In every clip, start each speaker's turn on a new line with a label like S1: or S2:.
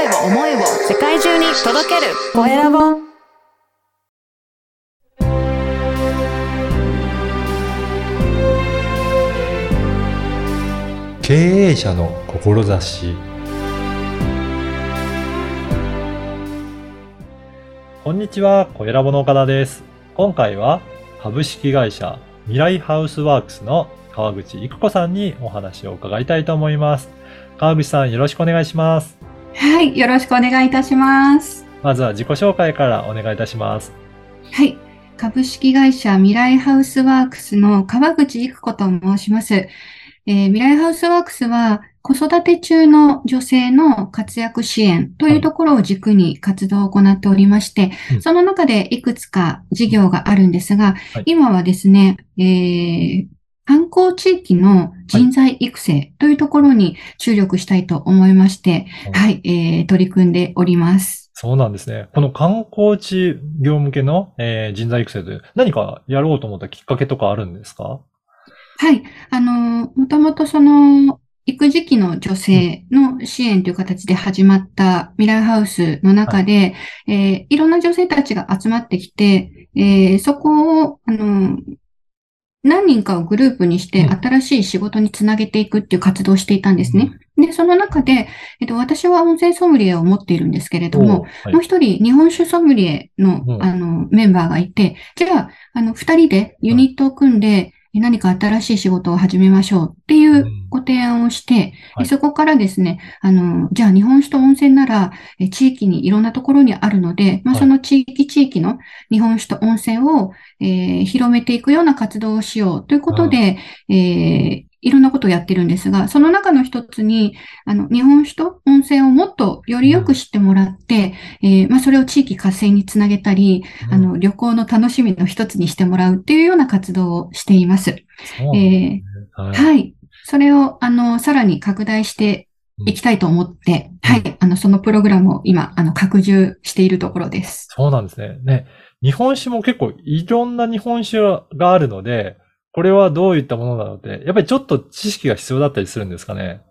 S1: 声を、思いを世界中に届けるコエラボ
S2: 経営者の志こんにちは、コエラボの岡田です。今回は株式会社未来ハウスワークスの川口育子さんにお話を伺いたいと思います。川口さんよろしくお願いします。
S3: はい、よろしくお願いいたします。
S2: まずは自己紹介からお願いいたします。
S3: はい、株式会社未来ハウスワークスの川口育子と申します。えー未来ハウスワークスは子育て中の女性の活躍支援というところを軸に活動を行っておりまして、
S2: うん
S3: その中でいくつか事業があるんですが、
S2: はい
S3: 今はですね、えー観光地域の人材育成というところに注力したいと思いまして、はい、えー取り組んでおります。
S2: そうなんですね。この観光地業向けの、えー人材育成という何かやろうと思ったきっかけとかあるんですか？
S3: はい。あの、もともとその、育児期の女性の支援という形で始まった未来ハウスの中で、い、えーいろんな女性たちが集まってきて、えーそこを、あの、何人かをグループにして
S2: うん。
S3: 新しい仕事につなげていくっていう活動をしていたんですね。で、その中で、えっと、私は温泉ソムリエを持っているんですけれども、
S2: はい。
S3: もう一人、日本酒ソムリエの
S2: う、ん。
S3: あの、メンバーがいて、じゃあ、あの、二人でユニットを組んで、何か新しい仕事を始めましょうっていうご提案をして、
S2: はい。
S3: そこからですね、あの、じゃあ日本酒と温泉なら、え地域にいろんなところにあるので、まあ、
S2: はい。
S3: その地域地域の日本酒と温泉を、えー広めていくような活動をしようということで、えーいろんなことをやってるんですが、その中の一つに、あの、日本酒と温泉をもっとよりよく知ってもらって、えーまあ、それを地域活性につなげたり、あの、旅行の楽しみの一つにしてもらうっていうような活動をしています。
S2: そうなんですねはい
S3: はい。それを、あの、さらに拡大していきたいと思って、
S2: うん
S3: はい。あの、そのプログラムを今、あの、拡充しているところです。
S2: そうなんですね。ね。日本酒も結構いろんな日本酒があるので、これはどういったものなので、やっぱりちょっと知識が必要だったりするんですかね？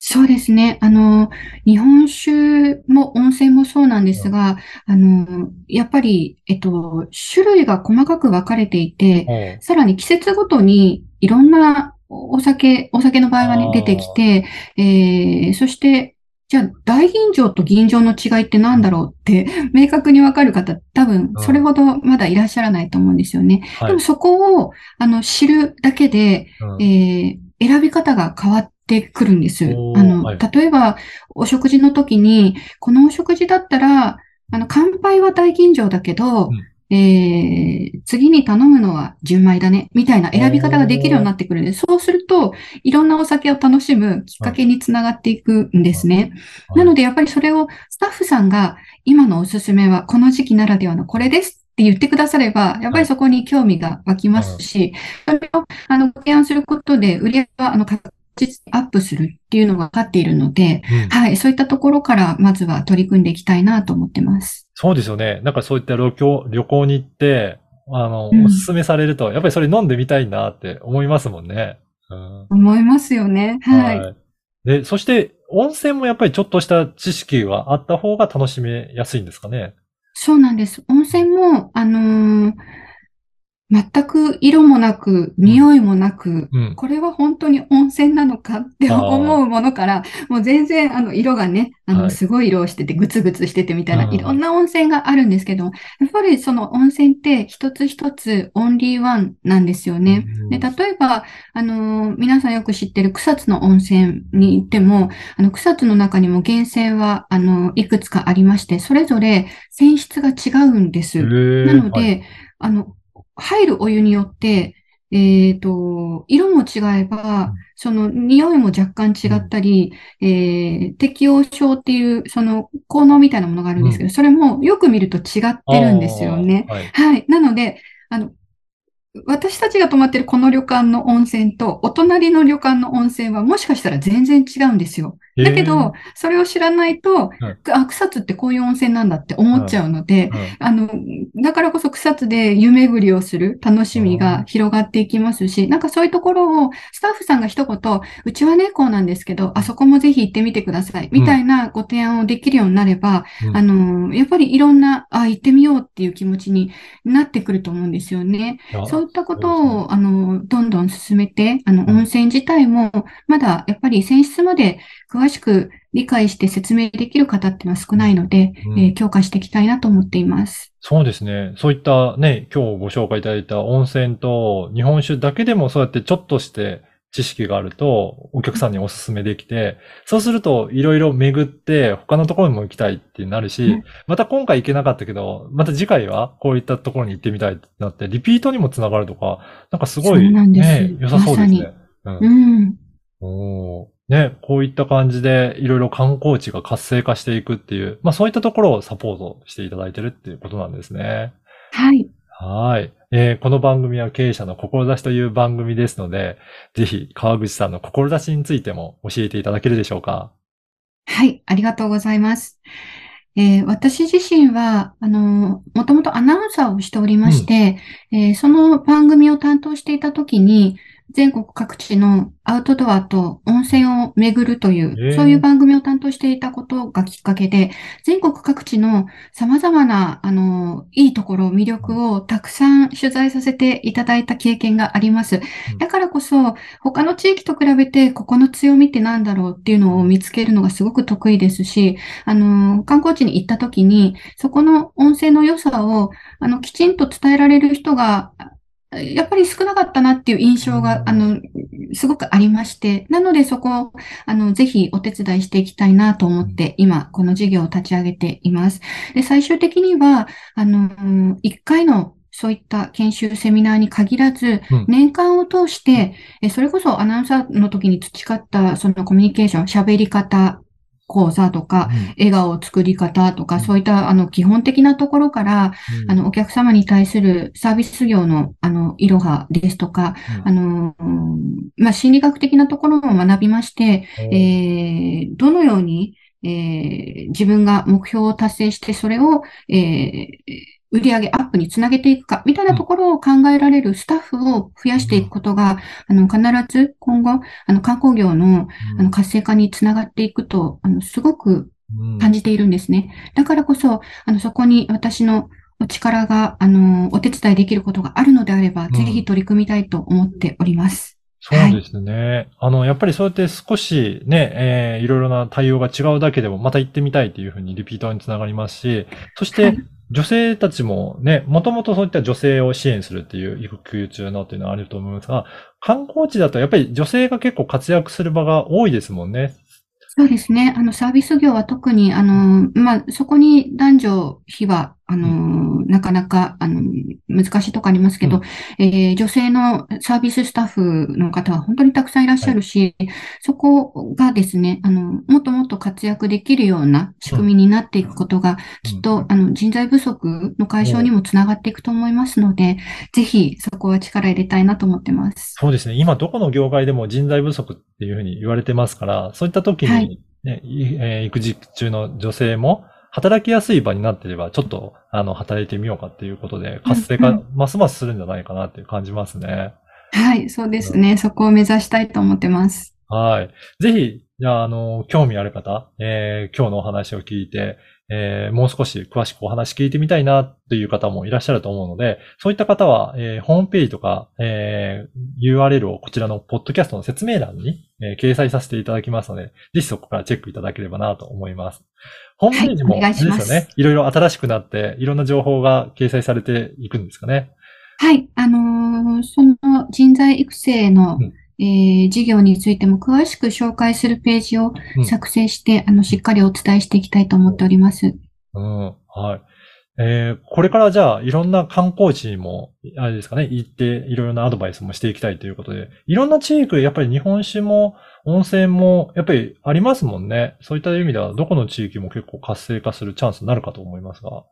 S3: そうですね。あの、日本酒も温泉もそうなんですが、あの、やっぱり、えっと、種類が細かく分かれていて、
S2: お
S3: さらに季節ごとにいろんなお酒、お酒の場合はね出てきて、えー、そして、じゃあ、大吟醸と吟醸の違いって何だろうって、明確にわかる方、多分、それほどまだいらっしゃらないと思うんですよね。
S2: はい。
S3: でも、そこを、あの、知るだけで、
S2: うん。
S3: えー選び方が変わってくるんです。あの、
S2: はい。
S3: 例えば、お食事の時に、このお食事だったら、あの、乾杯は大吟醸だけど、
S2: うん
S3: えー次に頼むのは純米だね、みたいな選び方ができるようになってくるんで、そうすると、いろんなお酒を楽しむきっかけにつながっていくんですね。なので、やっぱりそれをスタッフさんが、今のおすすめはこの時期ならではのこれですって言ってくだされば、やっぱりそこに興味が湧きますし、それを、あの、ご提案することで、売り上げが、あの、確実にアップするっていうのが分かっているので、
S2: うん
S3: はい、そういったところから、まずは取り組んでいきたいなと思ってます。
S2: そうですよね。なんかそういった旅行、旅行に行って、あの、
S3: うん
S2: おすすめされると、やっぱりそれ飲んでみたいなって思いますもんね。うん
S3: 思いますよね。はい。
S2: い。で、そして、温泉もやっぱりちょっとした知識があった方が楽しめやすいんですかね？
S3: そうなんです。温泉も、あのー全く色もなく、匂いもなく、
S2: うん。
S3: これは本当に温泉なのかって思うものから、もう全然、あの、色がね、あの、
S2: はい
S3: すごい色をしてて、グツグツしててみたいな、
S2: うん
S3: いろんな温泉があるんですけど、やっぱりその温泉って一つ一つオンリーワンなんですよね。
S2: うん
S3: で、例えば、あのー皆さんよく知ってる草津の温泉に行っても、あの、草津の中にも源泉は、あの、いくつかありまして、それぞれ泉質が違うんです。なので、
S2: はい
S3: あの、入るお湯によって、えっと、色も違えば
S2: うん、
S3: その匂いも若干違ったり、えー適応症っていう、その効能みたいなものがあるんですけど、それもよく見ると違ってるんですよね。
S2: はい。
S3: はい。なので、あの、私たちが泊まってるこの旅館の温泉と、お隣の旅館の温泉はもしかしたら全然違うんですよ。だけど、それを知らないと、
S2: はい。
S3: あ、草津ってこういう温泉なんだって思っちゃうので、
S2: はい。
S3: あの、だからこそ草津で湯巡りをする楽しみが広がっていきますし、なんかそういうところをスタッフさんが一言、うちはね、こうなんですけど、あそこもぜひ行ってみてください、みたいなご提案をできるようになれば、
S2: うん。
S3: あの、やっぱりいろんな、あ、行ってみようっていう気持ちになってくると思うんですよね。そういったことを、あの、どんどん進めて、あの、
S2: うん。
S3: 温泉自体も、まだやっぱり泉質まで詳しく理解して説明できる方っていうのは少ないので、
S2: うん。
S3: えー強化していきたいなと思っています。
S2: そうですね。そういったね、今日ご紹介いただいた温泉と日本酒だけでもそうやってちょっとして知識があるとお客さんにお勧めできて、そうするといろいろ巡って他のところにも行きたいってなるし、
S3: うん。
S2: また今回行けなかったけど、また次回はこういったところに行ってみたいってなって、リピートにもつながるとか、なんかすごいね、良さそうです
S3: ま
S2: ね。うん。
S3: うん。
S2: おーね、こういった感じでいろいろ観光地が活性化していくっていう、まあそういったところをサポートしていただいてるっていうことなんですね。
S3: はい。
S2: はい。えーこの番組は経営者の志という番組ですので、ぜひ川口さんの志についても教えていただけるでしょうか。
S3: はい。ありがとうございます。えー私自身は、あの、もともとアナウンサーをしておりまして、えーその番組を担当していたときに、全国各地のアウトドアと温泉を巡るという、そういう番組を担当していたことがきっかけで、全国各地の様々な、あの、いいところ、魅力をたくさん取材させていただいた経験があります。だからこそ、他の地域と比べて、ここの強みって何だろうっていうのを見つけるのがすごく得意ですし、あの、観光地に行った時に、そこの温泉の良さを、あの、きちんと伝えられる人が、やっぱり少なかったなっていう印象が、あの、すごくありまして、なのでそこを、あの、ぜひお手伝いしていきたいなと思って、今、この事業を立ち上げています。で、最終的には、あの、一回のそういった研修セミナーに限らず
S2: うん、
S3: 年間を通して、えそれこそアナウンサーの時に培ったそのコミュニケーション、喋り方講座とか、笑顔作り方とか、
S2: うん。
S3: そういったあの基本的なところから、
S2: うん。
S3: あのお客様に対するサービス業のあのいろはですとか、
S2: うん。
S3: あの、うんまあ、心理学的なところも学びまして、えーどのように、えー自分が目標を達成して、それを、えー売上アップにつなげていくか、みたいなところを考えられるスタッフを増やしていくことが、あの、必ず今後、あの、観光業の、あの、活性化につながっていくと、あの、すごく
S2: うん。
S3: 感じているんですね。だからこそ、あの、そこに私のお力が、あの、お手伝いできることがあるのであれば、
S2: ん。
S3: ぜひ取り組みたいと思っております。
S2: そうですね。あの、やっぱりそうやって少しね、えーいろいろな対応が違うだけでもまた行ってみたいっていうふうにリピーターにつながりますし、そして、
S3: はい
S2: 女性たちもね、もともとそういった女性を支援するっていう育休中のっていうのはあると思いますが、観光地だとやっぱり女性が結構活躍する場が多いですもんね。
S3: そうですね。あの、サービス業は特に、あの、まあ、そこに男女比は、あの、なかなか、あの、難しいとこありますけど、
S2: うん。
S3: えー女性のサービススタッフの方は本当にたくさんいらっしゃるし、そこがですね、あの、もっともっと活躍できるような仕組みになっていくことが、きっと、あの、人材不足の解消にもつながっていくと思いますので、ぜひそこは力入れたいなと思ってます。
S2: そうですね。今どこの業界でも人材不足っていうふうに言われてますから、そういった時
S3: は
S2: に、ねいえー育児中の女性も働きやすい場になっていれば、ちょっと、あの、働いてみようかっていうことで、活性化
S3: うんう、
S2: ますますするんじゃないかなって感じますね。
S3: はい、そうですね。そこを目指したいと思ってます。
S2: はい。ぜひ、じゃあ、あの、興味ある方、えー今日のお話を聞いて、えーもう少し詳しくお話聞いてみたいなという方もいらっしゃると思うので、そういった方は、えーホームページとか、えー URL をこちらのポッドキャストの説明欄に、えー掲載させていただきますので、ぜひそこからチェックいただければなと思います。ホームページも、
S3: はい
S2: ですよね。いろいろ新しくなって、いろんな情報が掲載されていくんですかね。
S3: はい、あのーその人材育成の、
S2: うん
S3: えー事業についても詳しく紹介するページを
S2: うん
S3: 作成して、あの、しっかりお伝えしていきたいと思っております。
S2: うん、はい。えーこれからじゃあ、いろんな観光地にも、あれですかね、行って、いろいろなアドバイスもしていきたいということで、いろんな地域、やっぱり日本酒も、温泉も、やっぱりありますもんね。そういった意味では、どこの地域も結構活性化するチャンスになるかと思いますが。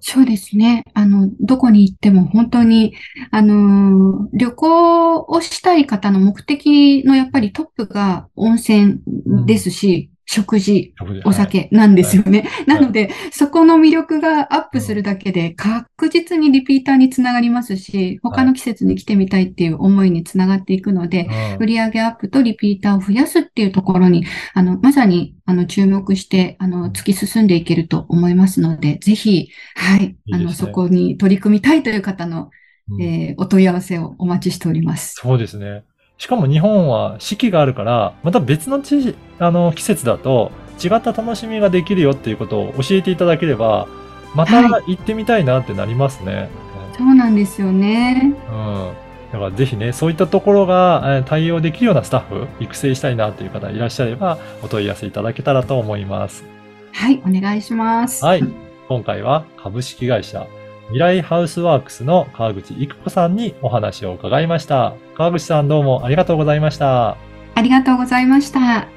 S3: そうですね。あの、どこに行っても本当に、あのー旅行をしたい方の目的のやっぱりトップが温泉ですし、食事、お酒なんですよね。なので、そこの魅力がアップするだけで確実にリピーターにつながりますし、他の季節に来てみたいっていう思いにつながっていくので、
S2: うん。
S3: 売上アップとリピーターを増やすっていうところに、あの、まさに、あの、注目して、あの、突き進んでいけると思いますので、ぜひ、はい、
S2: いいですね。
S3: あの、そこに取り組みたいという方の、
S2: うん。
S3: えーお問い合わせをお待ちしております。
S2: そうですね。しかも日本は四季があるから、また別の地あの季節だと違った楽しみができるよっていうことを教えていただければ、また
S3: は
S2: 行ってみたいなってなりますね。
S3: そうなんですよね。
S2: うん。だからぜひね、そういったところがえー対応できるようなスタッフ、育成したいなという方いらっしゃれば、お問い合わせいただけたらと思います。
S3: はい、お願いします。
S2: はい。今回は株式会社未来ハウスワークスの川口育子さんにお話を伺いました。川口さんどうもありがとうございました。
S3: ありがとうございました。